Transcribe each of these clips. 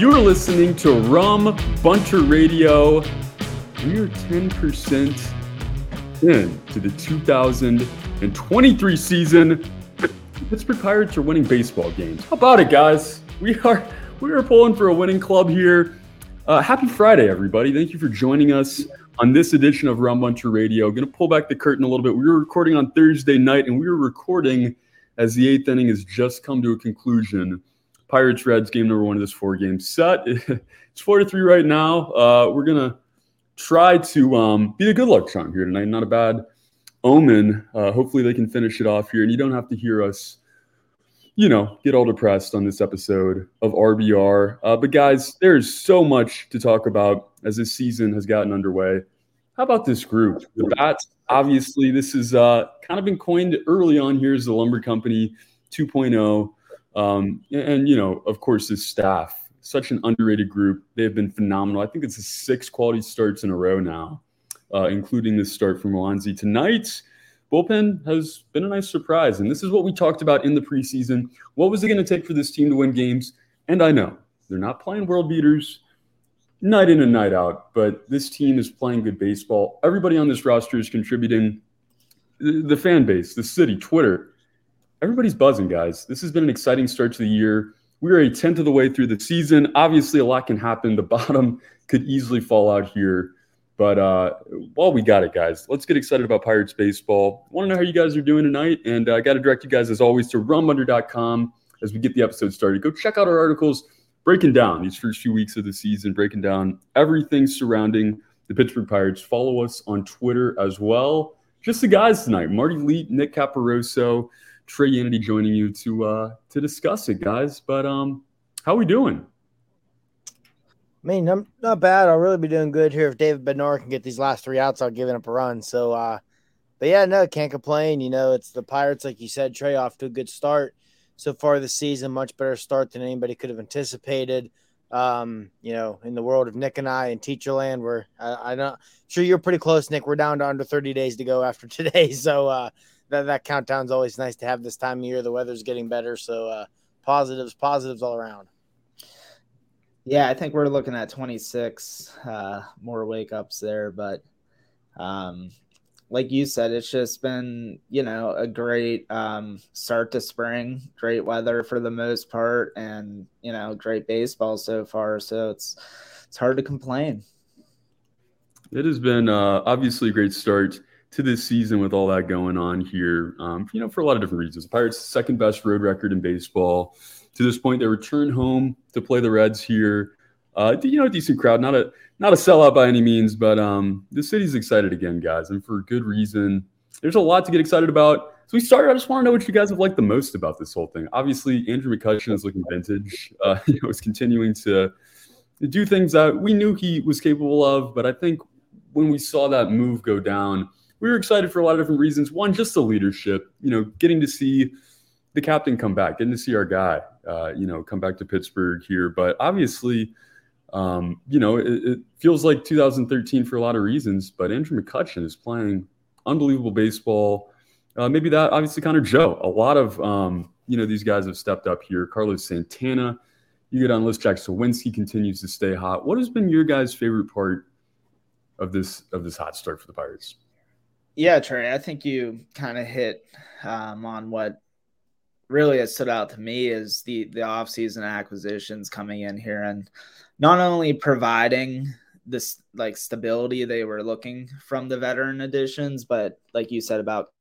You are listening to Rum Bunter Radio. We are 10% in to the 2023 season. Pittsburgh Pirates are winning baseball games. How about it, guys? We are we are pulling for a winning club here. Uh, happy Friday, everybody! Thank you for joining us on this edition of Rum Bunter Radio. Going to pull back the curtain a little bit. We were recording on Thursday night, and we were recording as the eighth inning has just come to a conclusion. Pirates Reds game number one of this four game set. It's four to three right now. Uh, we're gonna try to um, be the good luck charm here tonight. Not a bad omen. Uh, hopefully they can finish it off here, and you don't have to hear us, you know, get all depressed on this episode of RBR. Uh, but guys, there's so much to talk about as this season has gotten underway. How about this group? The Bats, obviously, this is uh, kind of been coined early on here as the Lumber Company 2.0. Um, and, you know, of course, his staff, such an underrated group. They have been phenomenal. I think it's six quality starts in a row now, uh, including this start from Roansy tonight. Bullpen has been a nice surprise. And this is what we talked about in the preseason. What was it going to take for this team to win games? And I know they're not playing world beaters night in and night out, but this team is playing good baseball. Everybody on this roster is contributing. The fan base, the city, Twitter, everybody's buzzing, guys. This has been an exciting start to the year. We are a tenth of the way through the season. Obviously, a lot can happen. The bottom could easily fall out here. But uh, while we got it, guys, let's get excited about Pirates baseball. Want to know how you guys are doing tonight? And uh, I got to direct you guys, as always, to rumbunter.com as we get the episode started. Go check out our articles breaking down these first few weeks of the season, breaking down everything surrounding the Pittsburgh Pirates. Follow us on Twitter as well. Just the guys tonight Marty Leet, Nick Caparoso. Trey Unity joining you to uh, to discuss it, guys. But um, how are we doing? I mean, I'm not bad. I'll really be doing good here if David Bednar can get these last three outs. I'll give up a run. So, uh, but yeah, no, can't complain. You know, it's the Pirates, like you said, Trey off to a good start so far this season. Much better start than anybody could have anticipated. Um, you know, in the world of Nick and I and Teacher Land, we're I, I'm not sure you're pretty close, Nick. We're down to under 30 days to go after today. So, uh, that that countdown's always nice to have this time of year. The weather's getting better, so uh, positives, positives all around. Yeah, I think we're looking at 26 uh, more wake ups there, but um, like you said, it's just been you know a great um, start to spring, great weather for the most part, and you know great baseball so far. So it's it's hard to complain. It has been uh, obviously a great start to this season with all that going on here. Um, you know, for a lot of different reasons. The Pirates' second best road record in baseball. To this point, they return home to play the Reds here. Uh, you know, a decent crowd, not a not a sellout by any means, but um, the city's excited again, guys, and for good reason. There's a lot to get excited about. So we started. I just want to know what you guys have liked the most about this whole thing. Obviously, Andrew McCutchen is looking vintage. Uh, you know, is continuing to do things that we knew he was capable of, but I think when we saw that move go down we were excited for a lot of different reasons. One, just the leadership, you know, getting to see the captain come back, getting to see our guy, uh, you know, come back to Pittsburgh here. But obviously, um, you know, it, it, feels like 2013 for a lot of reasons. But Andrew McCutchen is playing unbelievable baseball. Uh, maybe that obviously Connor Joe. A lot of um, you know these guys have stepped up here. Carlos Santana, you get on list. Jack Suwinski continues to stay hot. What has been your guys' favorite part of this of this hot start for the Pirates? Yeah, Trey, I think you kind of hit um, on what really has stood out to me is the the offseason acquisitions coming in here and not only providing this like stability they were looking from the veteran additions, but like you said about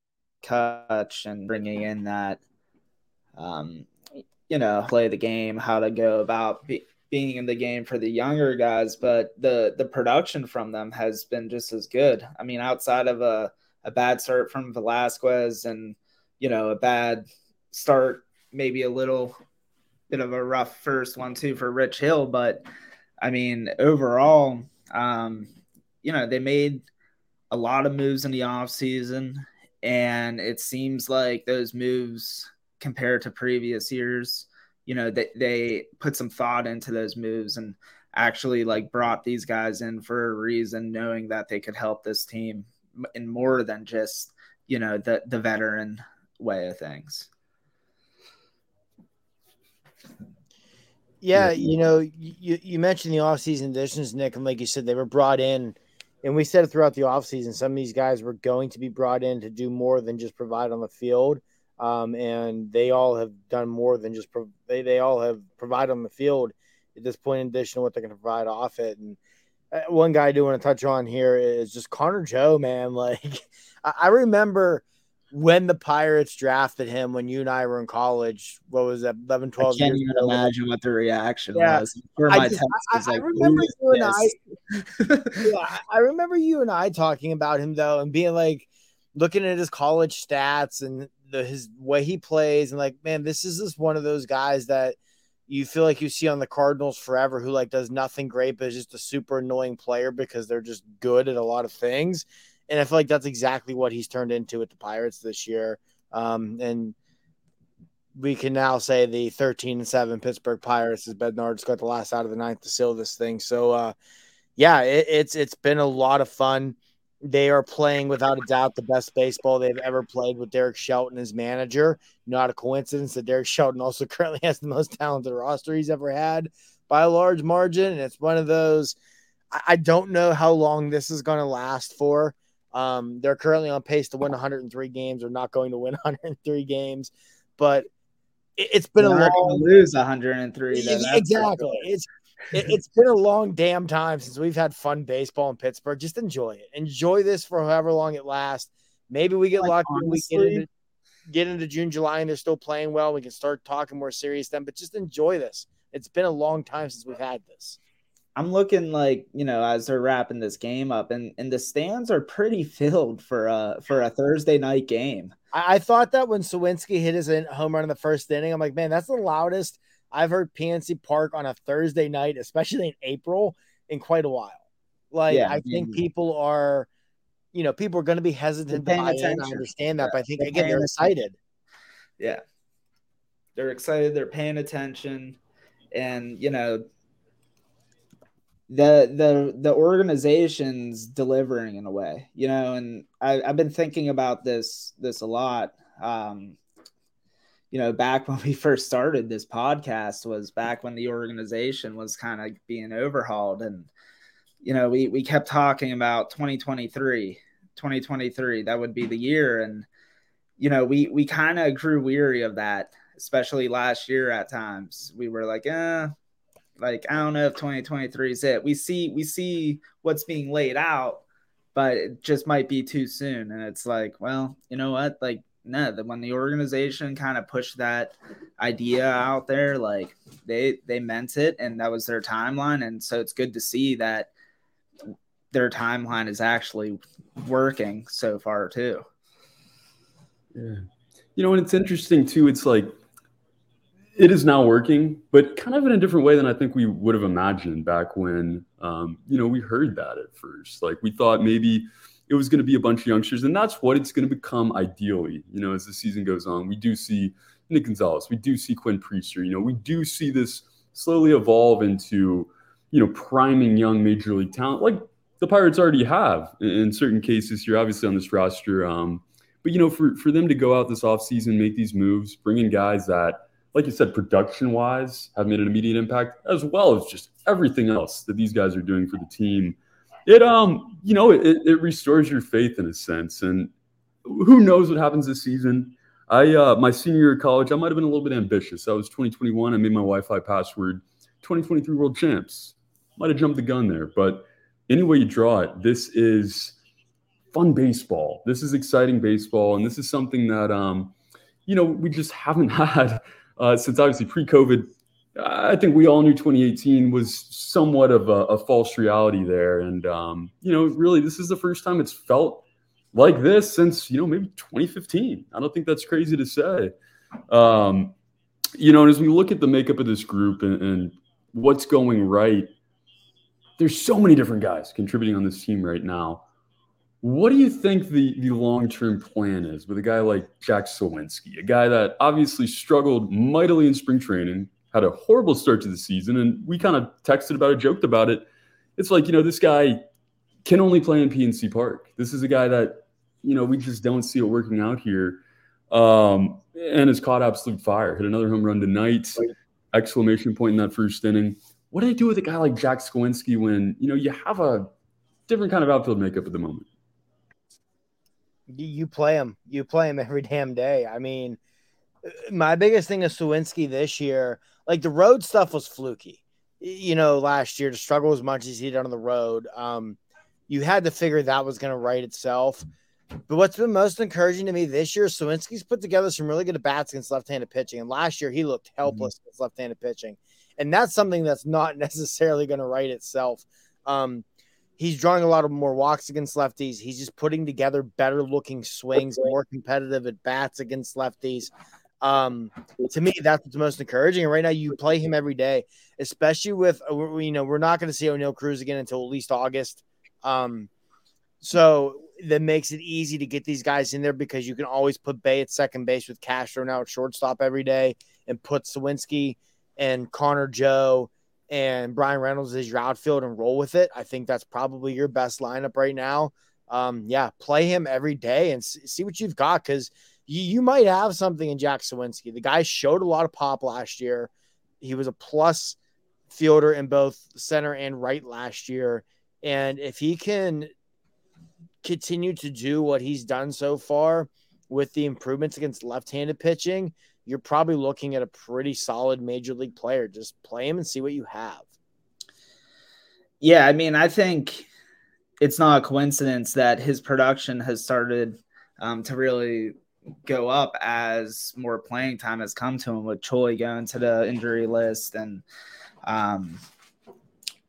Kutch and bringing in that, um, you know, play the game, how to go about be, being in the game for the younger guys. But the the production from them has been just as good. I mean, outside of a a bad start from Velasquez and you know a bad start, maybe a little bit of a rough first one too for Rich Hill, but I mean overall, um, you know they made a lot of moves in the off season, and it seems like those moves compared to previous years, you know they they put some thought into those moves and actually like brought these guys in for a reason, knowing that they could help this team in more than just you know the the veteran way of things. Yeah, you know, you, you mentioned the offseason additions, Nick, and like you said, they were brought in, and we said throughout the offseason. Some of these guys were going to be brought in to do more than just provide on the field. Um, and they all have done more than just pro- they, they all have provided on the field at this point, in addition to what they're going to provide off it. And Uh, one guy I do want to touch on here is just Connor Joe, man. Like, I remember when the Pirates drafted him when you and I were in college, what was that, 11, 12 I can't years even ago. imagine what the reaction Yeah. was. For I, just- I- like, remember "Who you and I. yeah, I remember you and I talking about him though, and being like, looking at his college stats and the his way he plays, and like, man, this is just one of those guys that you feel like you see on the Cardinals forever, who like does nothing great, but is just a super annoying player because they're just good at a lot of things. And I feel like that's exactly what he's turned into with the Pirates this year. Um, and we can now say the 13 and 7 Pittsburgh Pirates as Bednar's got the last out of the ninth to seal this thing. So uh yeah, it, it's it's been a lot of fun. They are playing without a doubt the best baseball they've ever played with Derek Shelton as manager. Not a coincidence that Derek Shelton also currently has the most talented roster he's ever had by a large margin. And it's one of those I, don't know how long this is going to last for. Um, they're currently on pace to win 103 games. They're not going to win 103 games, but it, it's been They're a long lose 103. though, exactly. It's it, it's been a long damn time since we've had fun baseball in Pittsburgh. Just enjoy it. Enjoy this for however long it lasts. Maybe we get Like, lucky and we get into, get into June, July, and they're still playing well. We can start talking more serious then. But just enjoy this. It's been a long time since we've had this. I'm looking like you know as they're wrapping this game up, and and the stands are pretty filled for a for a Thursday night game. I, I thought that when Suwinski hit his home run in the first inning, I'm like, man, that's the loudest I've heard PNC Park on a Thursday night, especially in April, in quite a while. Like, Yeah, I think mhm. people are, you know, people are going to be hesitant to buy in. I understand that, Yeah, but I think they're again they're excited. Yeah, they're excited. They're paying attention, and you know the the the organization's delivering in a way, you know. And I, I've been thinking about this this a lot. Um, you know, back when we first started this podcast was back when the organization was kind of being overhauled, and you know, we we kept talking about 2023, 2023. That would be the year, and you know, we we kind of grew weary of that, especially last year. At times, we were like, eh, like I don't know if 2023 is it. We see we see what's being laid out, but it just might be too soon. And it's like, well, you know what? Like, no, the, when the organization kind of pushed that idea out there, like they they meant it, and that was their timeline. And so it's good to see that their timeline is actually working so far too. Yeah. You know, and it's interesting too. It's like it is now working, but kind of in a different way than I think we would have imagined back when, um, you know, we heard that at first. Like we thought maybe it was going to be a bunch of youngsters, and that's what it's going to become ideally. You know, as the season goes on, we do see Nick Gonzalez, we do see Quinn Priester. You know, we do see this slowly evolve into, you know, priming young major league talent, like the Pirates already have in, in certain cases here. Obviously, on this roster. Um, but you know, for for them to go out this offseason, make these moves, bring in guys that, like you said, production wise, have made an immediate impact, as well as just everything else that these guys are doing for the team. It um, you know, it, it restores your faith in a sense. And who knows what happens this season? I uh my senior year of college, I might have been a little bit ambitious. That was 2021. I made my Wi-Fi password 2023 world champs. Might have jumped the gun there, but any way you draw it, this is fun baseball. This is exciting baseball, and this is something that um, you know we just haven't had uh, since obviously pre-COVID. I think we all knew 2018 was somewhat of a, a false reality there, and um, you know, really, this is the first time it's felt like this since you know maybe 2015. I don't think that's crazy to say. Um, you know, and as we look at the makeup of this group and, and what's going right, there's so many different guys contributing on this team right now. What do you think the, the long term plan is with a guy like Jack Suwinski, a guy that obviously struggled mightily in spring training, had a horrible start to the season, and we kind of texted about it, joked about it. It's like, you know, this guy can only play in PNC Park. This is a guy that, you know, we just don't see it working out here. Um, and has caught absolute fire, hit another home run tonight. exclamation point in that first inning. What do they do with a guy like Jack Suwinski when you know you have a different kind of outfield makeup at the moment? You play him. You play him every damn day. I mean, my biggest thing is Suwinski this year. Like the road stuff was fluky. You know, last year to struggle as much as he did on the road. Um, you had to figure that was going to right itself. But what's been most encouraging to me this year, Suwinski's put together some really good bats against left-handed pitching. And last year he looked mm-hmm. helpless mm-hmm. against left-handed pitching. And that's something that's not necessarily going to right itself. Um, he's drawing a lot of more walks against lefties. He's just putting together better looking swings, more competitive at bats against lefties. Um, to me, that's what's most encouraging. And right now, you play him every day, especially with uh, you know we're not going to see Oneil Cruz again until at least August. Um, so that makes it easy to get these guys in there because you can always put Bay at second base with Castro now at shortstop every day and put Suwinski and Connor Joe and Brian Reynolds as your outfield and roll with it. I think that's probably your best lineup right now. Um, yeah, play him every day and see what you've got because you, you might have something in Jack Suwinski. The guy showed a lot of pop last year. He was a plus fielder in both center and right last year. And if he can continue to do what he's done so far with the improvements against left-handed pitching, you're probably looking at a pretty solid major league player. Just play him and see what you have. Yeah, I mean, I think it's not a coincidence that his production has started um, to really go up as more playing time has come to him with Choi going to the injury list and um,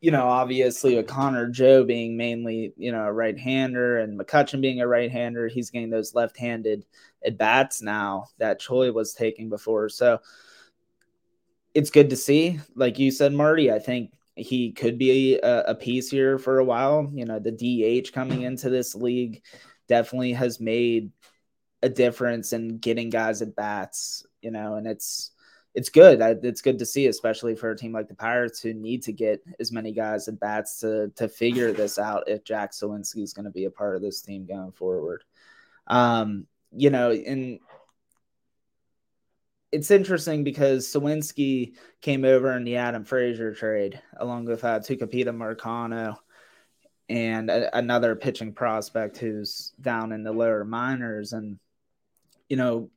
you know, obviously with Connor Joe being mainly, you know, a right hander and McCutchen being a right hander, he's getting those left handed at bats now that Choi was taking before. So it's good to see. Like you said, Marty, I think he could be a, a piece here for a while. You know, the DH coming into this league definitely has made a difference in getting guys at bats, you know, and it's, it's good. It's good to see, especially for a team like the Pirates who need to get as many guys at bats to to figure this out. If Jack Suwinski is going to be a part of this team going forward, um, you know, and it's interesting because Suwinski came over in the Adam Frazier trade along with uh, Tucupita Marcano and a, another pitching prospect who's down in the lower minors, and you know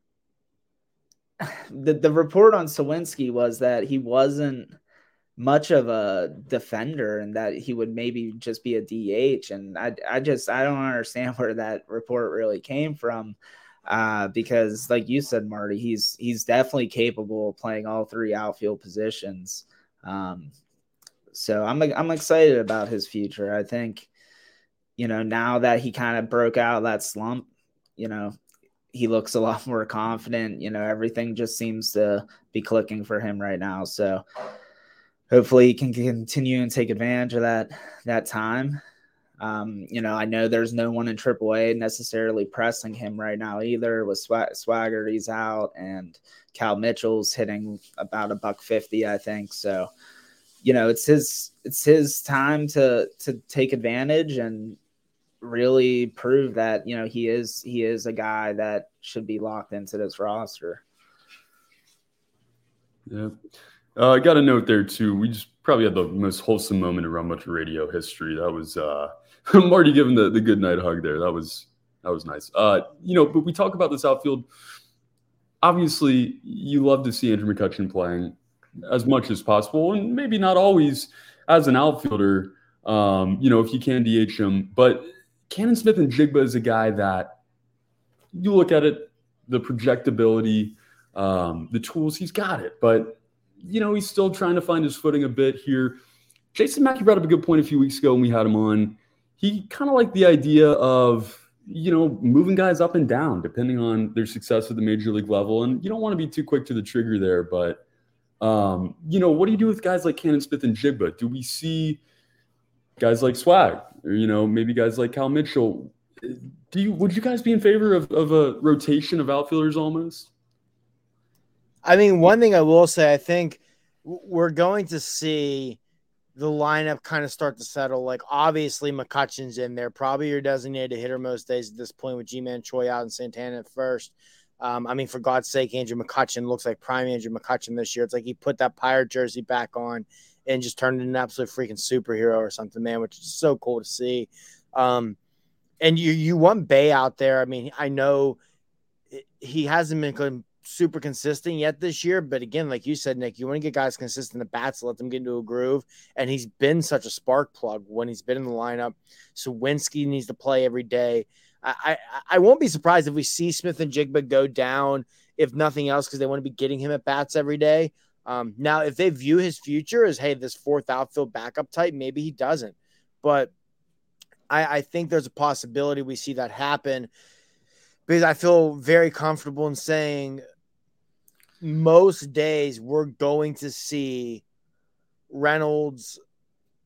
the the report on Suwinski was that he wasn't much of a defender and that he would maybe just be a DH. And I, I just I don't understand where that report really came from. Uh, because like you said, Marty, he's he's definitely capable of playing all three outfield positions. Um, so I'm I'm excited about his future. I think, you know, now that he kind of broke out that slump, you know, he looks a lot more confident. You know, everything just seems to be clicking for him right now. So hopefully he can continue and take advantage of that that time. Um, you know, I know there's no one in AAA necessarily pressing him right now either. With Swag- Swagger, he's out, and Cal Mitchell's hitting about a buck fifty, I think. So, you know, it's his it's his time to to take advantage and really prove that you know he is he is a guy that should be locked into this roster. Yeah, uh, I got a note there too. We just probably had the most wholesome moment in Bunter Radio history. That was uh, Marty giving the the good night hug there. That was that was nice. Uh, you know, but we talk about this outfield. Obviously, you love to see Andrew McCutchen playing as much as possible, and maybe not always as an outfielder. Um, you know, if you can DH him, but Canaan Smith-Njigba is a guy that you look at it, the projectability, um, the tools, he's got it. But, you know, he's still trying to find his footing a bit here. Jason Mackey brought up a good point a few weeks ago when we had him on. He kind of liked the idea of, you know, moving guys up and down depending on their success at the major league level. And you don't want to be too quick to the trigger there. But, um, you know, what do you do with guys like Canaan Smith-Njigba? Do we see guys like Swag you know, maybe guys like Cal Mitchell? Do you would you guys be in favor of, of a rotation of outfielders almost? I mean, one thing I will say, I think we're going to see the lineup kind of start to settle. Like obviously McCutchen's in there, probably your designated hitter most days at this point with Ji-Man Choi out and Santana at first. Um, I mean, for God's sake, Andrew McCutchen looks like prime Andrew McCutchen this year. It's like he put that pirate jersey back on and just turned into an absolute freaking superhero or something, man, which is so cool to see. Um, and you you want Bay out there. I mean, I know he hasn't been super consistent yet this year, but again, like you said, Nick, you want to get guys consistent at bats, let them get into a groove. And he's been such a spark plug when he's been in the lineup. Suwinski needs to play every day. I, I, I won't be surprised if we see Smith-Njigba go down, if nothing else, because they want to be getting him at bats every day. Um, now, if they view his future as, hey, this fourth outfield backup type, maybe he doesn't. But I, I think there's a possibility we see that happen because I feel very comfortable in saying most days we're going to see Reynolds,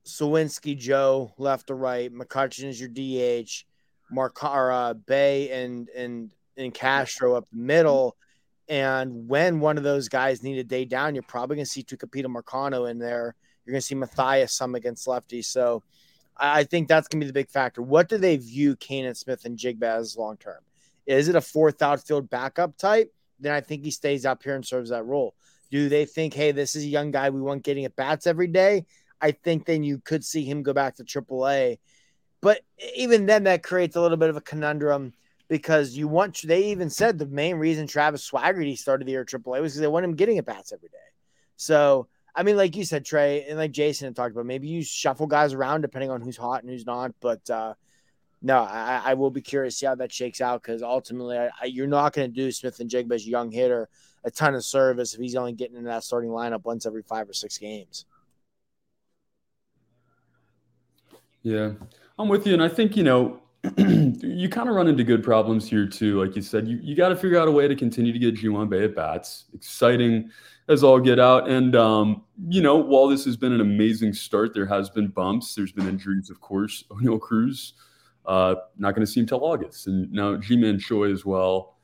Suwinski, Joe left to right, McCutchen is your DH, Marcara, Bay, and and and Castro up the middle. And when one of those guys need a day down, you're probably going to see Tucupita Marcano in there. You're going to see Mathias some against lefties. So I think that's going to be the big factor. What do they view Canaan Smith-Njigba as long term? Is it a fourth outfield backup type? Then I think he stays up here and serves that role. Do they think, hey, this is a young guy we want getting at bats every day? I think then you could see him go back to AAA. But even then, that creates a little bit of a conundrum because you want they even said the main reason Travis Swaggerty started the year at AAA was because they want him getting at bats every day. So I mean, like you said, Trey, and like Jason had talked about, maybe you shuffle guys around depending on who's hot and who's not. But uh, no, I, I, will be curious to see how that shakes out because ultimately, I, I, you're not going to do Smith-Njigba's young hitter a ton of service if he's only getting into that starting lineup once every five or six games. Yeah, I'm with you, and I think you know you kind of run into good problems here too. Like you said, you, you got to figure out a way to continue to get Ji-hwan Bae at bats. Exciting as all get out. And, um, you know, while this has been an amazing start, there has been bumps. There's been injuries, of course. Oneil Cruz, uh, not going to see him till August. And now Ji-Man Choi as well,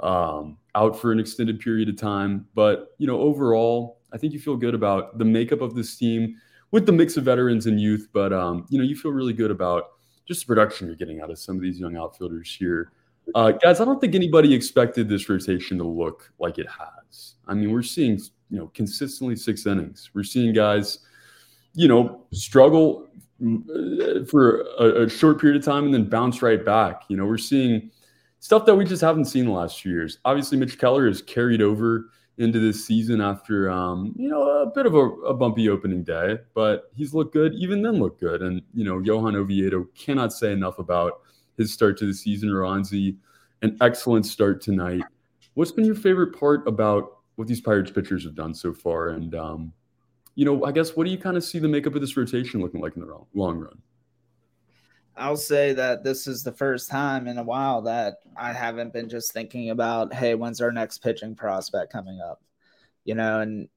um, out for an extended period of time. But, you know, overall, I think you feel good about the makeup of this team with the mix of veterans and youth. But, um, you know, you feel really good about – just the production you're getting out of some of these young outfielders here. Uh, guys, I don't think anybody expected this rotation to look like it has. I mean, we're seeing, you know, consistently six innings. We're seeing guys, you know, struggle uh, for a, a, short period of time and then bounce right back. You know, we're seeing stuff that we just haven't seen the last few years. Obviously, Mitch Keller has carried over into this season after um, you know a bit of a, a, bumpy opening day, but he's looked good. Even then, looked good. And you know, Johan Oviedo cannot say enough about his start to the season. Roansy, an excellent start tonight. What's been your favorite part about what these Pirates pitchers have done so far? And um, you know, I guess what do you kind of see the makeup of this rotation looking like in the long run? I'll say that this is the first time in a while that I haven't been just thinking about, hey, when's our next pitching prospect coming up? You know, and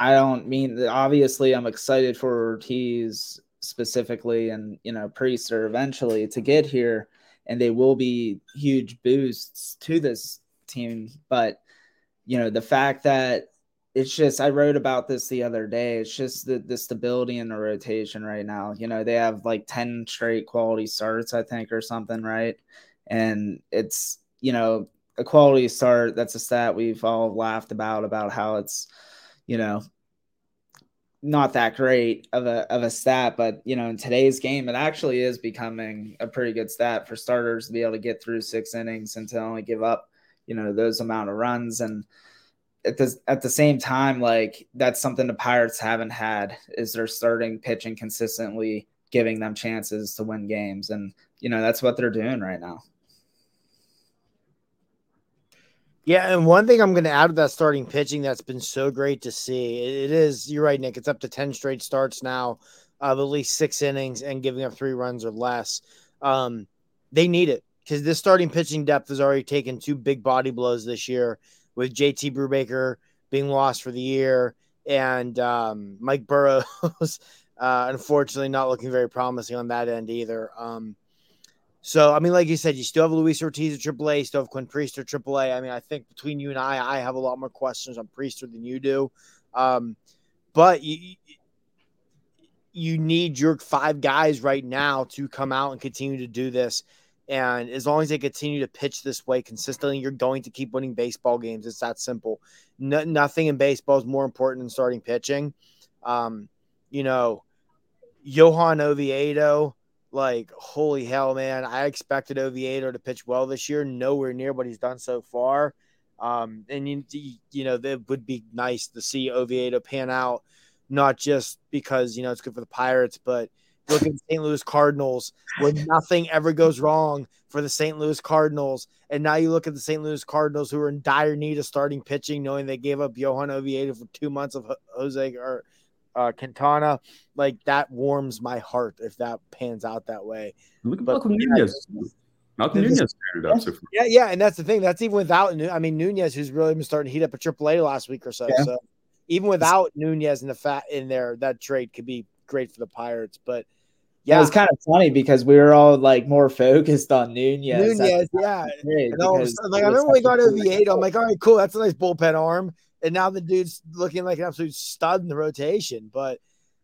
I don't mean obviously I'm excited for Ortiz specifically and you know Priester eventually to get here, and they will be huge boosts to this team. But you know, the fact that it's just I wrote about this the other day. It's just the, the stability in the rotation right now. You know, they have like 10 straight quality starts, I think, or something, right? And it's, you know, a quality start, that's a stat we've all laughed about about how it's, you know, not that great of a of a stat, but you know, in today's game, it actually is becoming a pretty good stat for starters to be able to get through six innings and to only give up, you know, those amount of runs and at the at the same time, like that's something the Pirates haven't had is they're starting pitching consistently, giving them chances to win games, and you know that's what they're doing right now. Yeah, and one thing I'm going to add to that starting pitching that's been so great to see. It is you're right, Nick. It's up to ten straight starts now, of at least six innings and giving up three runs or less. Um, they need it because this starting pitching depth has already taken two big body blows this year with JT Brubaker being lost for the year and um, Mike Burrows, uh, unfortunately, not looking very promising on that end either. Um, so, I mean, like you said, you still have Luis Ortiz at AAA, you still have Quinn Priester at AAA. I mean, I think between you and I, I have a lot more questions on Priester than you do. Um, but you, you need your five guys right now to come out and continue to do this And as long as they continue to pitch this way consistently, you're going to keep winning baseball games. It's that simple. No, nothing in baseball is more important than starting pitching. Um, you know, Johan Oviedo, like, holy hell, man. I expected Oviedo to pitch well this year, nowhere near what he's done so far. Um, and you, you know, it would be nice to see Oviedo pan out, not just because, you know, it's good for the Pirates, but look at St. Louis Cardinals where nothing ever goes wrong for the St. Louis Cardinals. And now you look at the St. Louis Cardinals who are in dire need of starting pitching, knowing they gave up Johan Oviedo for two months of Jose or uh, Quintana. Like that warms my heart if that pans out that way. Look at Malcolm Nunez. Malcolm Nunez it up. So yeah, yeah, and that's the thing. That's even without. I mean, Nunez, who's really been starting to heat up at AAA last week or so. Yeah. So even without Nunez in the fat in there, that trade could be great for the Pirates. But yeah, it was kind of funny because we were all like more focused on Nunez. Nunez, yeah. Was, like I remember we got Oviedo. I'm like, all right, cool. That's a nice bullpen arm. And now the dude's looking like an absolute stud in the rotation. But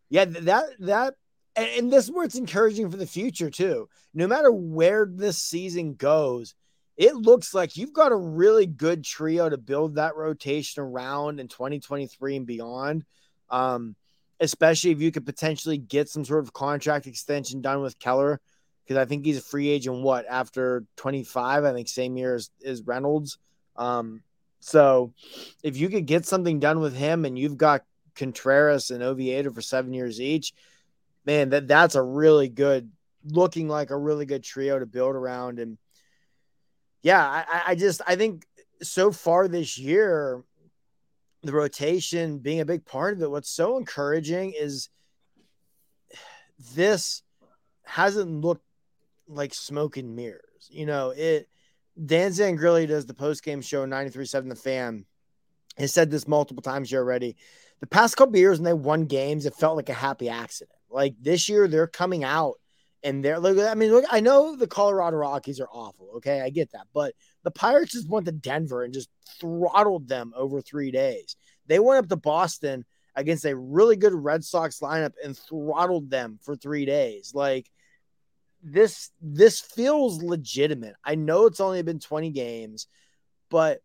yeah, that that and, and this is where it's encouraging for the future too. No matter where this season goes, it looks like you've got a really good trio to build that rotation around in 2023 and beyond. Um, especially if you could potentially get some sort of contract extension done with Keller, because I think he's a free agent. What after 25? I think same year as, as Reynolds. Um, so if you could get something done with him, and you've got Contreras and Oviedo for seven years each, man, that that's a really good looking like a really good trio to build around. And yeah, I, I just I think so far this year, the rotation being a big part of it. What's so encouraging is this hasn't looked like smoke and mirrors. You know, it Dan Zangrilli does the post game show 93.7 The Fan. Has said this multiple times here already. The past couple years when they won games, it felt like a happy accident. Like this year, they're coming out and they're look. I mean, look, I know the Colorado Rockies are awful. Okay, I get that, but the Pirates just went to Denver and just throttled them over three days. They went up to Boston against a really good Red Sox lineup and throttled them for three days. Like this, this feels legitimate. I know it's only been 20 games, but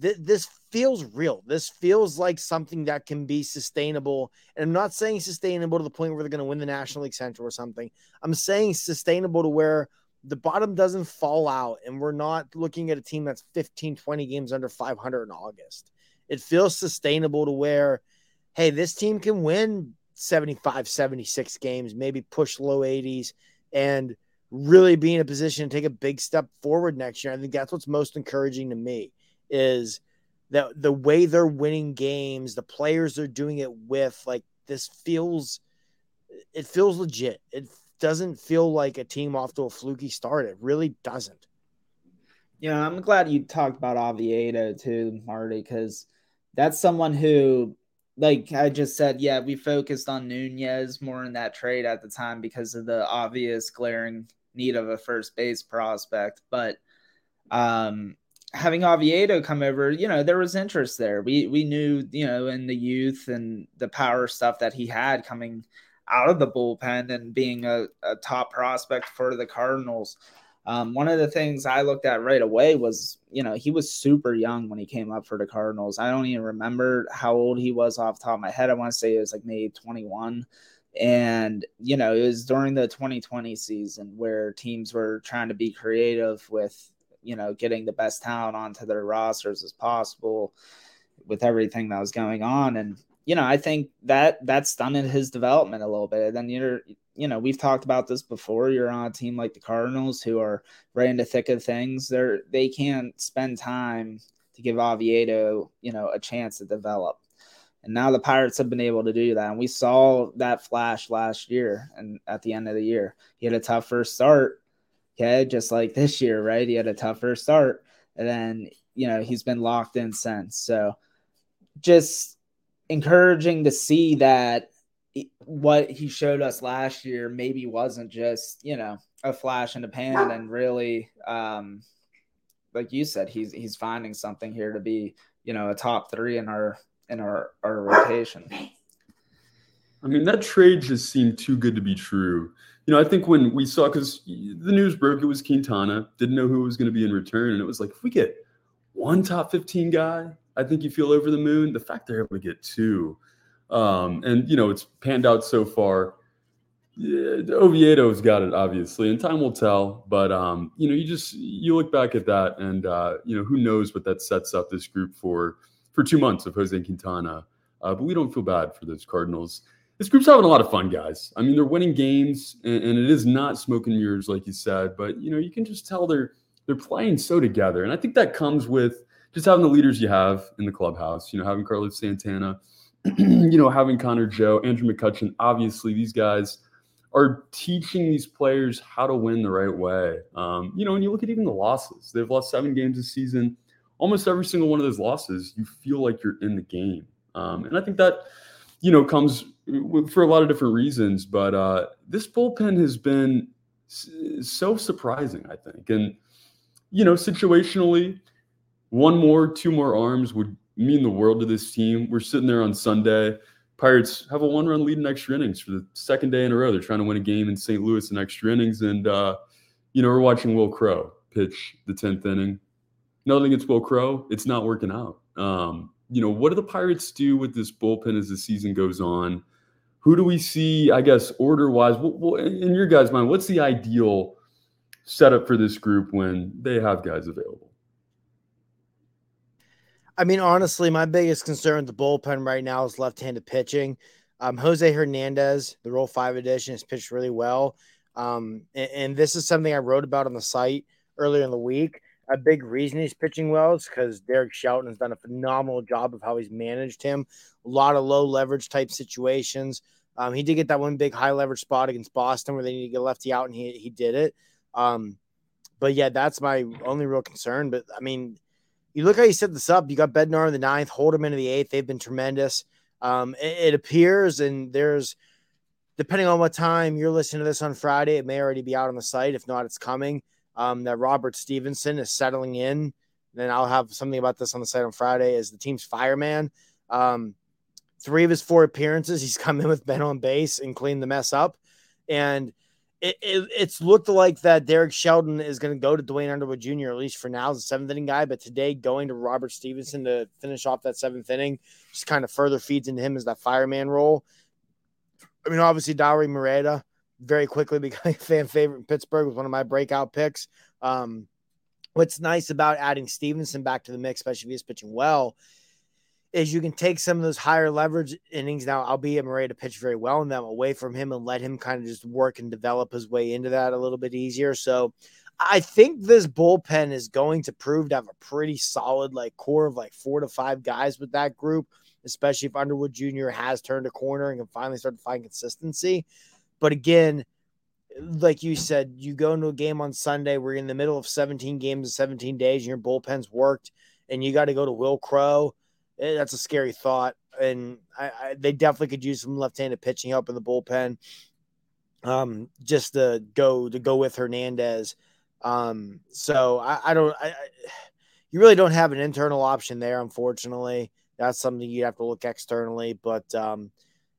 th- this feels real. This feels like something that can be sustainable. And I'm not saying sustainable to the point where they're going to win the National League Central or something. I'm saying sustainable to where the bottom doesn't fall out and we're not looking at a team that's 15, 20 games under 500 in August. It feels sustainable to where, hey, this team can win 75, 76 games, maybe push low 80s and really be in a position to take a big step forward next year. I think that's what's most encouraging to me is that the way they're winning games, the players they're doing it with, like this feels it feels legit. It doesn't feel like a team off to a fluky start. It really doesn't. Yeah, I'm glad you talked about Oviedo too, Marty, because that's someone who, like I just said, yeah, we focused on Nunez more in that trade at the time because of the obvious glaring need of a first base prospect. But um, having Oviedo come over, you know, there was interest there. We we knew, you know, in the youth and the power stuff that he had coming out of the bullpen and being a, a top prospect for the Cardinals. Um, one of the things I looked at right away was, you know, he was super young when he came up for the Cardinals. I don't even remember how old he was off top of my head. I want to say it was like maybe 21. And, you know, it was during the 2020 season where teams were trying to be creative with you know, getting the best talent onto their rosters as possible with everything that was going on. And, you know, I think that that's stunted his development a little bit. And then you're, you know, we've talked about this before. You're on a team like the Cardinals who are right in the thick of things. They're they can't spend time to give Oviedo, you know, a chance to develop. And now the Pirates have been able to do that. And we saw that flash last year and at the end of the year. He had a tough first start, Okay, just like this year, right? He had a tougher start, and then you know he's been locked in since. So, just encouraging to see that what he showed us last year maybe wasn't just you know a flash in the pan, and really, um, like you said, he's he's finding something here to be you know a top three in our in our our rotation. I mean, that trade just seemed too good to be true you know, I think when we saw because the news broke, it was Quintana. Didn't know who was going to be in return, and it was like if we get one top 15 guy, I think you feel over the moon. The fact they're able to get two, um, and you know, it's panned out so far. Yeah, Oviedo's got it obviously, and time will tell. But um, you know, you just you look back at that, and uh, you know, who knows what that sets up this group for for two months of Jose Quintana. Uh, but we don't feel bad for those Cardinals. This group's having a lot of fun, guys. I mean, they're winning games, and, and it is not smoke and mirrors, like you said. But you know, you can just tell they're they're playing so together, and I think that comes with just having the leaders you have in the clubhouse. You know, having Carlos Santana, you know, having Connor Joe, Andrew McCutchen. Obviously, these guys are teaching these players how to win the right way. Um, you know, and you look at even the losses, they've lost seven games this season. Almost every single one of those losses, you feel like you're in the game. Um, and I think that, you know, comes for a lot of different reasons. But uh, this bullpen has been so surprising, I think. And, you know, situationally, one more, two more arms would mean the world to this team. We're sitting there on Sunday Pirates have a one run lead in extra innings for the second day in a row. They're trying to win a game in St. Louis in extra innings. And, uh, you know, we're watching Will Crowe pitch the 10th inning. Nothing against Will Crowe, It's not working out. Um, you know, what do the Pirates do with this bullpen as the season goes on? Who do we see, I guess, order wise? in your guys' mind, what's the ideal setup for this group when they have guys available? I mean, honestly, my biggest concern with the bullpen right now is left-handed pitching. Um, Jose Hernandez, the Rule Five edition, has pitched really well, um, and, and, this is something I wrote about on the site earlier in the week. A big reason he's pitching well is because Derek Shelton has done a phenomenal job of how he's managed him. A lot of low leverage type situations. Um, he did get that one big high leverage spot against Boston where they need to get lefty out, and he he did it. Um, but yeah, that's my only real concern. But I mean you look how you set this up. You got Bednar in the ninth, Holderman in the eighth. They've been tremendous. Um, it, it, appears, and there's depending on what time you're listening to this on Friday, it may already be out on the site. If not, it's coming. Um, that Robert Stephenson is settling in. Then I'll have something about this on the site on Friday as the team's fireman. Um, three of his four appearances, he's come in with Ben on base and cleaned the mess up. And it, it, it's looked like that Derek Shelton is going to go to Duane Underwood Jr. at least for now as a seventh inning guy, but today going to Robert Stephenson to finish off that seventh inning just kind of further feeds into him as that fireman role. I mean, obviously Dauri Moreta very quickly becoming a fan favorite in Pittsburgh was one of my breakout picks. Um, what's nice about adding Stephenson back to the mix, especially if he's pitching well, is you can take some of those higher leverage innings now, I'll be albeit to pitch very well in them away from him and let him kind of just work and develop his way into that a little bit easier. So I think this bullpen is going to prove to have a pretty solid like core of like four to five guys with that group, especially if Underwood Jr. has turned a corner and can finally start to find consistency. But again, like you said, you go into a game on Sunday, we're in the middle of 17 games in 17 days, and your bullpen's worked, and you got to go to Will Crowe Eh, that's a scary thought. And I, I, they definitely could use some left-handed pitching help in the bullpen. Um, just to go to go with Hernandez. Um, so I, I don't. I, you really don't have an internal option there, unfortunately. That's something you have to look externally. But um,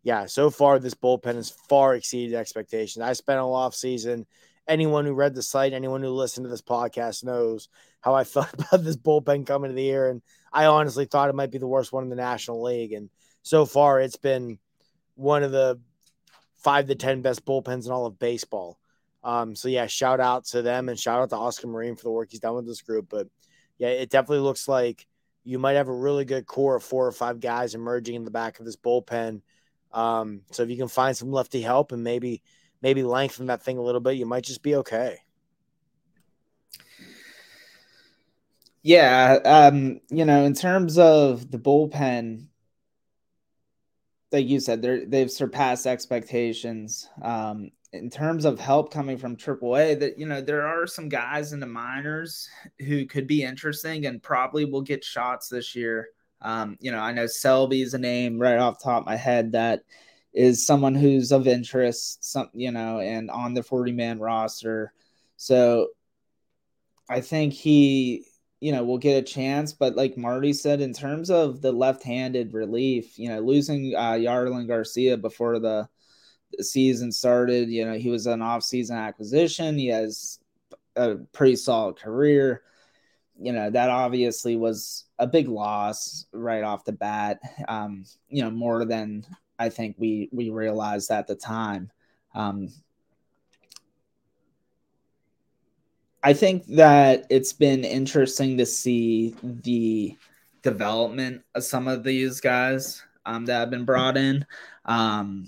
yeah, so far this bullpen has far exceeded expectations. I spent all off season. Anyone who read the site, anyone who listened to this podcast knows how I felt about this bullpen coming to the year, and I honestly thought it might be the worst one in the National League. And so far, it's been one of the five to 10 best bullpens in all of baseball. Um, so, yeah, shout out to them and shout out to Oscar Marin for the work he's done with this group. But yeah, it definitely looks like you might have a really good core of four or five guys emerging in the back of this bullpen. Um, so if you can find some lefty help and maybe maybe lengthen that thing a little bit, you might just be okay. Yeah, um, you know, in terms of the bullpen, like you said, they they've surpassed expectations. Um, in terms of help coming from AAA, that you know there are some guys in the minors who could be interesting and probably will get shots this year. Um, you know, I know Selby's a name right off top of my head that is someone who's of interest, some you know, and on the 40 man roster. So I think he you know, will get a chance. But like Marty said, in terms of the left-handed relief, you know, losing uh, Jarlin Garcia before the the season started. You know, he was an off-season acquisition. He has a pretty solid career. You know, that obviously was a big loss right off the bat. Um, you know, more than I think we we realized at the time. Um, I think that it's been interesting to see the development of some of these guys um, that have been brought in. Um,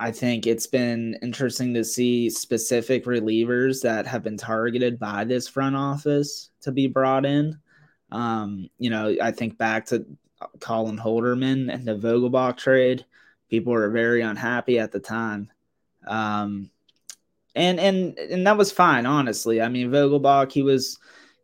I think it's been interesting to see specific relievers that have been targeted by this front office to be brought in. Um, you know, I think back to Colin Holderman and the Vogelbach trade. People were very unhappy at the time. Um, and and and that was fine, honestly. I mean, Vogelbach, he was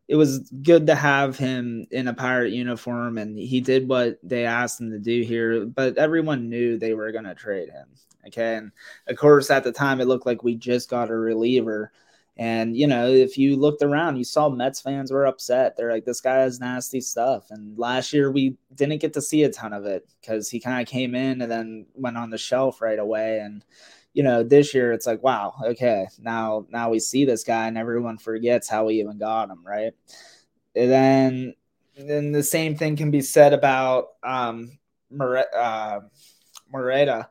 it was good to have him in a pirate uniform and he did what they asked him to do here but everyone knew they were going to trade him okay? And of course at the time it looked like we just got a reliever. And you know if you looked around you saw mets fans were upset. They're like this guy has nasty stuff. And last year we didn't get to see a ton of it because he kind of came in and then went on the shelf right away. And you know, this year it's like, wow, okay, now now we see this guy and everyone forgets how we even got him, right? And then then the same thing can be said about um uh, Moreta.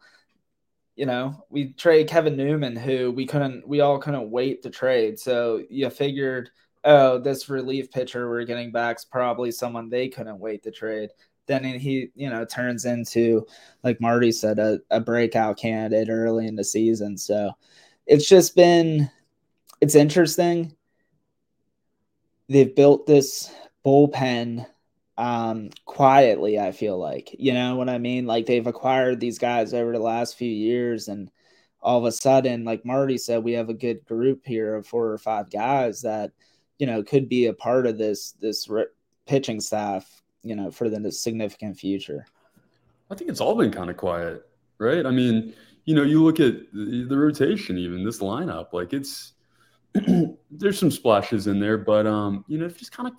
You know, we trade Kevin Newman, who we couldn't, we all couldn't wait to trade. So you figured, oh, this relief pitcher we're getting back is probably someone they couldn't wait to trade then he you know turns into like Marty said a, a breakout candidate early in the season. So it's just been it's interesting. They've built this bullpen um quietly i feel like you know what i mean like they've acquired these guys over the last few years and all of a sudden like marty said we have a good group here of four or five guys that you know could be a part of this this pitching staff you know, for the significant future? I think it's all been kind of quiet, right? I mean, you know, you look at the, rotation, even this lineup, like it's there's some splashes in there, but um, you know, just kind of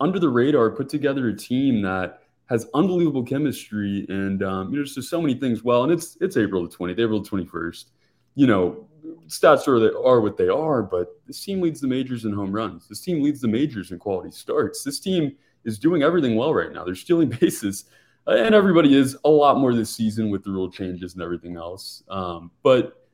under the radar, put together a team that has unbelievable chemistry, and um, you know, just so many things. Well, and it's it's April the twentieth, April the twenty first. You know, stats are they are what they are, but this team leads the majors in home runs. This team leads the majors in quality starts. This team is doing everything well right now. They're stealing bases, uh, and everybody is a lot more this season with the rule changes and everything else. Um, but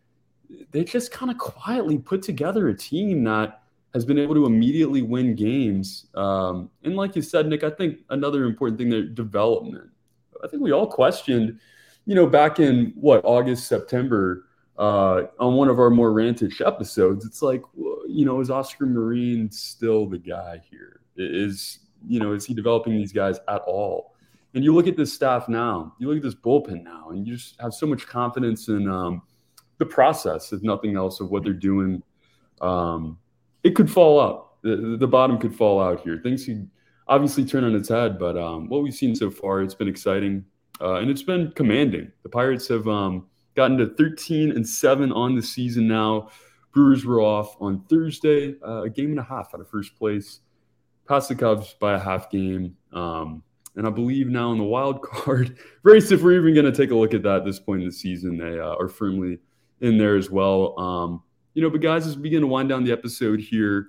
they just kind of quietly put together a team that has been able to immediately win games. Um, and like you said, Nick, I think another important thing there, development. I think we all questioned, you know, back in what August, September, uh, on one of our more rantish episodes. It's like, you know, is Oscar Marin still the guy here? Is you know, is he developing these guys at all? And you look at this staff now, you look at this bullpen now, and you just have so much confidence in um, the process, if nothing else, of what they're doing. Um, it could fall out. The, the, bottom could fall out here. Things could obviously turn on its head, but um, what we've seen so far, it's been exciting uh, and it's been commanding. The Pirates have um, gotten to 13 and 7 on the season now. Brewers were off on Thursday, uh, a game and a half out of first place past the Cubs by a half game. Um, and I believe now in the wild card race, if we're even going to take a look at that at this point in the season, they uh, are firmly in there as well. Um, you know, but guys, as we begin to wind down the episode here,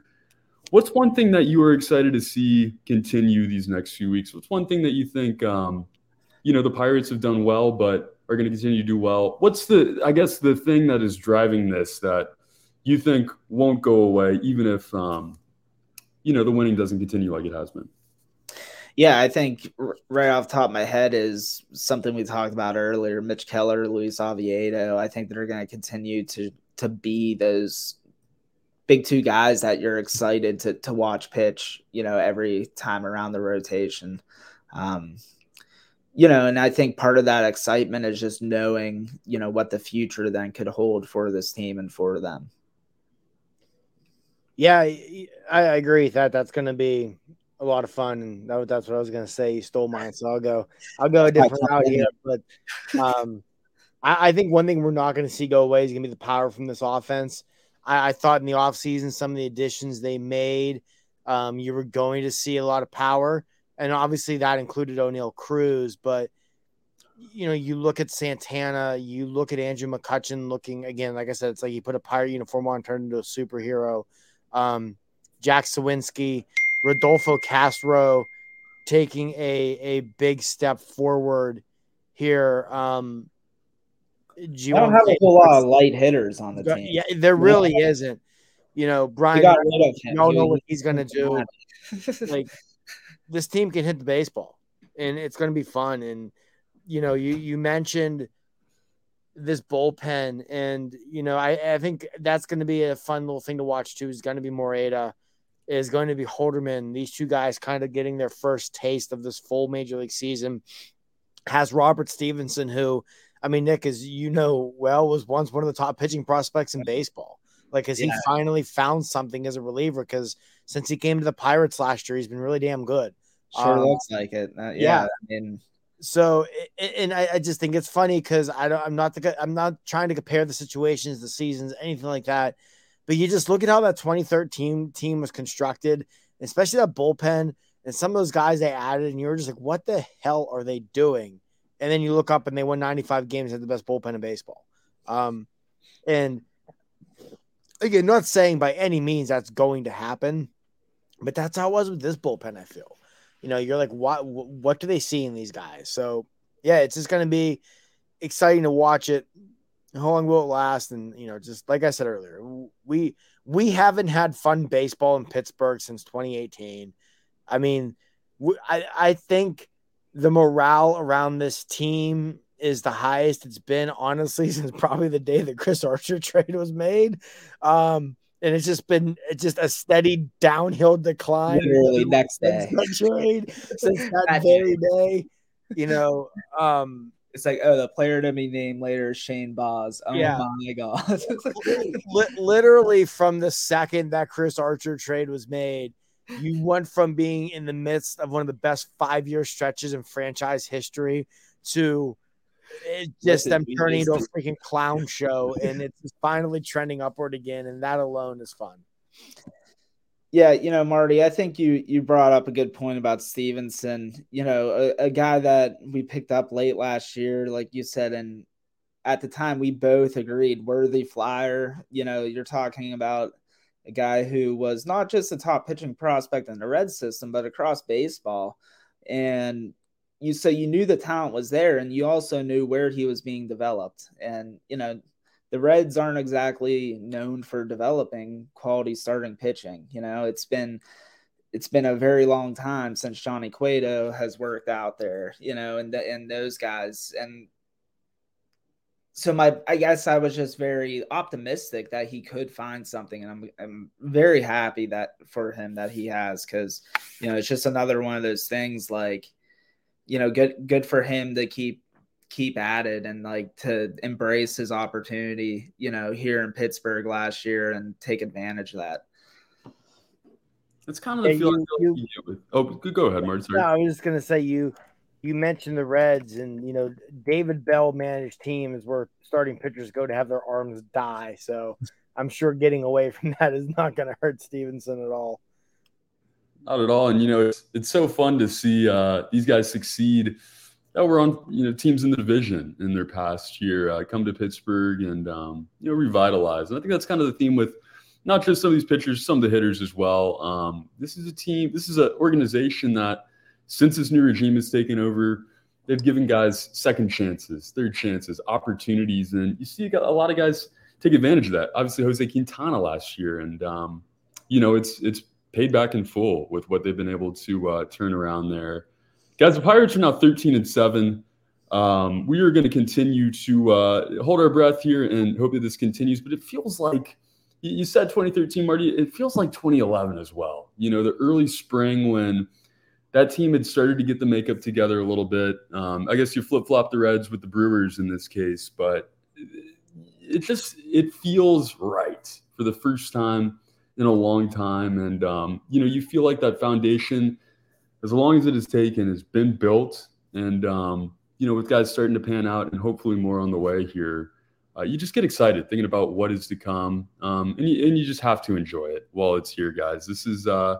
what's one thing that you are excited to see continue these next few weeks? What's one thing that you think, um, you know, the Pirates have done well, but are going to continue to do well? What's the, I guess, the thing that is driving this that you think won't go away, even if, um, you know the winning doesn't continue like it has been. Yeah, I think right off top of my head is something we talked about earlier. Mitch Keller, Luis Oviedo. I think they're going to continue to to be those big two guys that you're excited to to watch pitch. You know, every time around the rotation. Um, you know, and I think part of that excitement is just knowing, you know, what the future then could hold for this team and for them. Yeah, I, agree with that. That's going to be a lot of fun, and that, that's what I was going to say. You stole mine, so I'll go. I'll go a different route here. But um, I, I, think one thing we're not going to see go away is going to be the power from this offense. I, I, thought in the offseason, some of the additions they made, um, you were going to see a lot of power, and obviously that included Oneil Cruz. But you know, you look at Santana, you look at Andrew McCutchen looking again, like I said, it's like he put a pirate uniform on, turned into a superhero. Um, Jack Suwinski, Rodolfo Castro taking a a big step forward here. Um, do you I don't have a whole lot of light hitters on the team. Yeah, there really yeah. isn't. You know, Brian, you don't know what he's going to do. like this team can hit the baseball, and it's going to be fun. And you know, you you mentioned this bullpen, and you know, I I think that's going to be a fun little thing to watch too. Is going to be Moreta, is going to be Holderman. These two guys kind of getting their first taste of this full major league season. Has Robert Stephenson, who I mean, Nick, as you know well, was once one of the top pitching prospects in baseball. Like, has yeah. he finally found something as a reliever? Because since he came to the Pirates last year, he's been really damn good. Sure um, looks like it. Uh, yeah, yeah. I mean, so and I, I just think it's funny because I don't. I'm not the. I'm not trying to compare the situations, the seasons, anything like that. But you just look at how that 2013 team was constructed, especially that bullpen and some of those guys they added, and you were just like, "What the hell are they doing?" And then you look up and they won 95 games, had the best bullpen in baseball. Um, and again, not saying by any means that's going to happen, but that's how it was with this bullpen. I feel, you know, you're like, what what do they see in these guys? So yeah, it's just going to be exciting to watch it. How long will it last? And you know, just like I said earlier, we we haven't had fun baseball in Pittsburgh since 2018. I mean, I I think the morale around this team is the highest it's been honestly since probably the day the Chris Archer trade was made. Um, and it's just been it's just a steady downhill decline. Literally next day. Trade since that very day. You know, um, it's like, oh, the player to be named later is Shane Baz. Oh yeah. my god! Literally from the second that Chris Archer trade was made, you went from being in the midst of one of the best five year stretches in franchise history to it's just them turning into a freaking clown show, and it's finally trending upward again, and that alone is fun. Yeah, you know, Marty, I think you you brought up a good point about Stephenson. You know, a, a guy that we picked up late last year, like you said, and at the time we both agreed worthy flyer. You know, you're talking about a guy who was not just a top pitching prospect in the red system, but across baseball. And you so you knew the talent was there and you also knew where he was being developed. And you know the reds aren't exactly known for developing quality starting pitching you know it's been it's been a very long time since Johnny Cueto has worked out there you know and the, and those guys. And so my I guess I was just very optimistic that he could find something. And I'm I'm very happy that for him that he has cuz you know it's just another one of those things like you know, good good for him to keep keep at it and like to embrace his opportunity, you know, here in Pittsburgh last year and take advantage of that. It's kind of the feeling. You, you, with, oh, go ahead, Martin. No, I was just gonna say you you mentioned the Reds and you know David Bell managed teams where starting pitchers go to have their arms die. So I'm sure getting away from that is not going to hurt Stephenson at all. Not at all. And you know, it's it's so fun to see uh, these guys succeed that were on you know teams in the division in their past year uh, come to Pittsburgh and um, you know revitalize. And I think that's kind of the theme with not just some of these pitchers, some of the hitters as well. Um, this is a team. This is an organization that since this new regime has taken over, they've given guys second chances, third chances, opportunities, and you see a lot of guys take advantage of that. Obviously, Jose Quintana last year, and um, you know it's it's paid back in full with what they've been able to uh, turn around there. Guys, the Pirates are now 13 and 7. Um, we are going to continue to uh, hold our breath here and hope that this continues. But it feels like you said 2013, Marty. It feels like 2011 as well. You know, the early spring when that team had started to get the makeup together a little bit. Um, I guess you flip flop the Reds with the Brewers in this case, but it just it feels right for the first time in a long time. And, um, you know, you feel like that foundation, as long as it has taken, has been built. And, um, you know, with guys starting to pan out and hopefully more on the way here, uh, you just get excited thinking about what is to come. Um, and, you, and you just have to enjoy it while it's here, guys. This is, uh,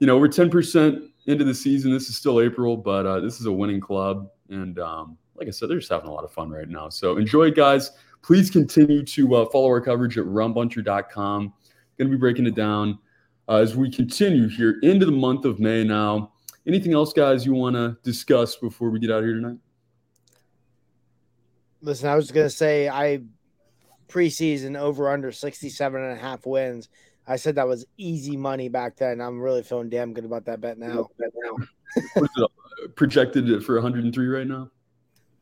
you know, we're 10% into the season. This is still April, but uh, this is a winning club. And um, like I said, they're just having a lot of fun right now. So enjoy, it, guys. Please continue to uh, follow our coverage at rumbunter.com. Going to be breaking it down uh, as we continue here into the month of May now. Anything else, guys, you want to discuss before we get out of here tonight? Listen, I was going to say I preseason over under 67 and a half wins. I said that was easy money back then. I'm really feeling damn good about that bet now. Now. Uh, projected for 103 right now?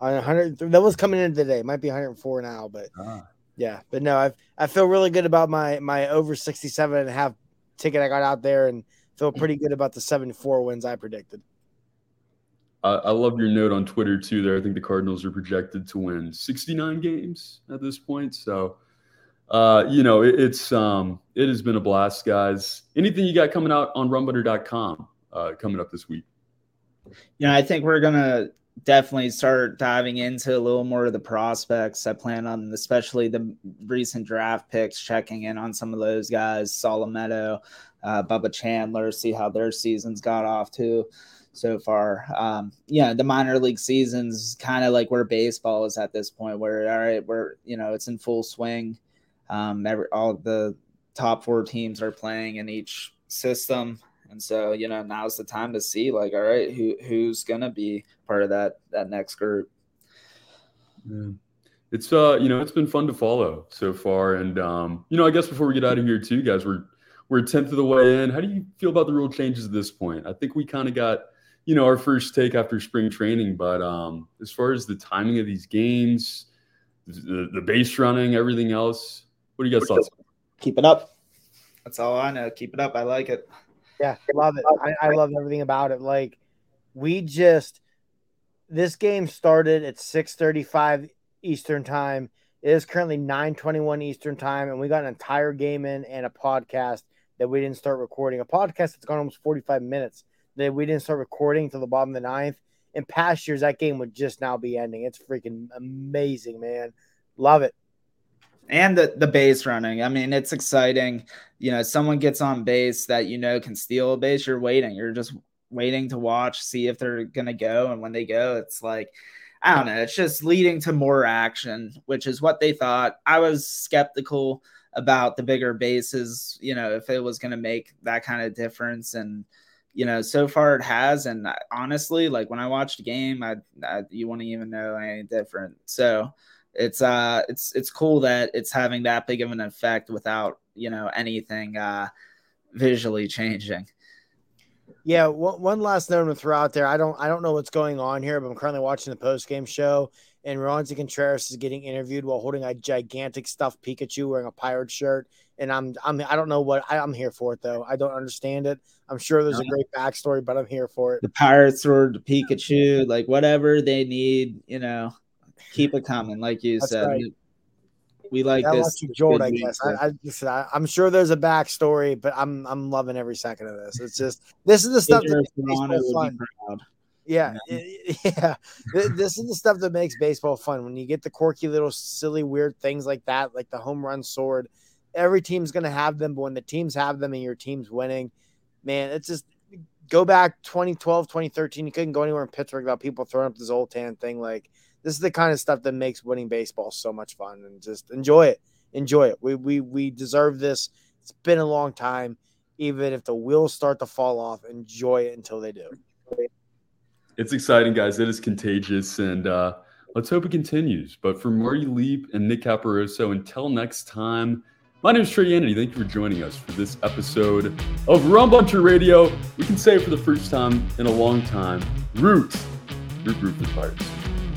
On 100, that was coming in today. Might be 104 now, but ah. Yeah. But no, I I feel really good about my my over 67 and a half ticket I got out there, and feel pretty good about the 74 wins I predicted. I, I love your note on Twitter too. There, I think the Cardinals are projected to win 69 games at this point. So, uh, you know, it, it's um, it has been a blast, guys. Anything you got coming out on rumbunter.com uh, coming up this week? Yeah, I think we're gonna definitely start diving into a little more of the prospects. I plan on, especially the recent draft picks, checking in on some of those guys, Solometo, uh, Bubba Chandler, see how their seasons got off to so far. Um, yeah, the minor league seasons kind of like where baseball is at this point, where all right, we're you know it's in full swing. Um, every, all the top four teams are playing in each system. And so, you know, now's the time to see like, all right, who who's gonna be part of that that next group. Yeah. It's uh, you know, it's been fun to follow so far. And um, you know, I guess before we get out of here too, guys, we're we're a tenth of the way in. How do you feel about the rule changes at this point? I think we kind of got, you know, our first take after spring training, but um, as far as the timing of these games, the, the base running, everything else, what do you guys thoughts? Keep it up. That's all I know. Keep it up. I like it. Yeah, love it. I, I love everything about it. Like we just this game started at 6:35 Eastern time. It is currently 9:21 Eastern time, and we got an entire game in and a podcast that we didn't start recording. A podcast that's gone almost 45 minutes that we didn't start recording until the bottom of the ninth. In past years, that game would just now be ending. It's freaking amazing, man. Love it and the the base running. I mean, it's exciting. You know, someone gets on base that you know can steal a base. You're waiting. You're just waiting to watch, see if they're gonna go, and when they go, it's like I don't know. It's just leading to more action, which is what they thought. I was skeptical about the bigger bases. You know, if it was gonna make that kind of difference and you know, so far it has. And honestly, like when I watched the game, I, I you wouldn't even know any different. So it's uh it's it's cool that it's having that big of an effect without you know anything uh visually changing yeah one, one last note to throw out there i don't i don't know what's going on here but i'm currently watching the post game show and Roansy Contreras is getting interviewed while holding a gigantic stuffed Pikachu wearing a pirate shirt. And I'm I'm I don't know what I, am here for it though. I don't understand it. I'm sure there's a great backstory, but I'm here for it. The pirates or the Pikachu, like whatever they need, you know keep it coming, like you That's said. Right. We like I this. Jolt, I guess. I, I, just, I, am sure there's a backstory, but I'm I'm loving every second of this. It's just this is the stuff that makes baseball fun. Yeah, yeah. this is the stuff that makes baseball fun. When you get the quirky little silly weird things like that, like the home run sword. Every team's gonna have them, but when the teams have them and your team's winning, man, it's just go back 2012, 2013. You couldn't go anywhere in Pittsburgh without people throwing up the Zoltan thing. Like this is the kind of stuff that makes winning baseball so much fun and just enjoy it. Enjoy it. We we we deserve this. It's been a long time. Even if the wheels start to fall off, enjoy it until they do. It's exciting, guys. It is contagious, and uh, let's hope it continues. But for Marty Leap and Nick Caparoso, until next time, my name is Trey Yanity. Thank you for joining us for this episode of Rum Bunter Radio. We can say it for the first time in a long time. Root, root, root for the Pirates.